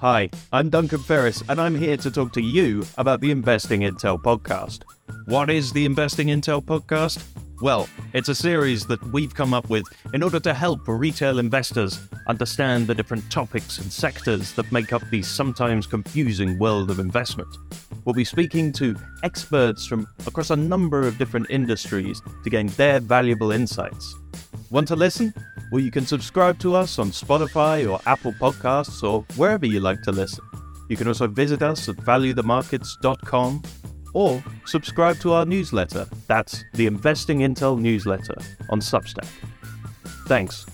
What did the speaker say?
Hi, I'm Duncan Ferris, and I'm here to talk to you about the Investing Intel podcast. What is the Investing Intel podcast? Well, it's a series that we've come up with in order to help retail investors understand the different topics and sectors that make up the sometimes confusing world of investment. We'll be speaking to experts from across a number of different industries to gain their valuable insights. Want to listen? Well, you can subscribe to us on Spotify or Apple Podcasts or wherever you like to listen. You can also visit us at valuethemarkets.com or subscribe to our newsletter. That's the Investing Intel newsletter on Substack. Thanks.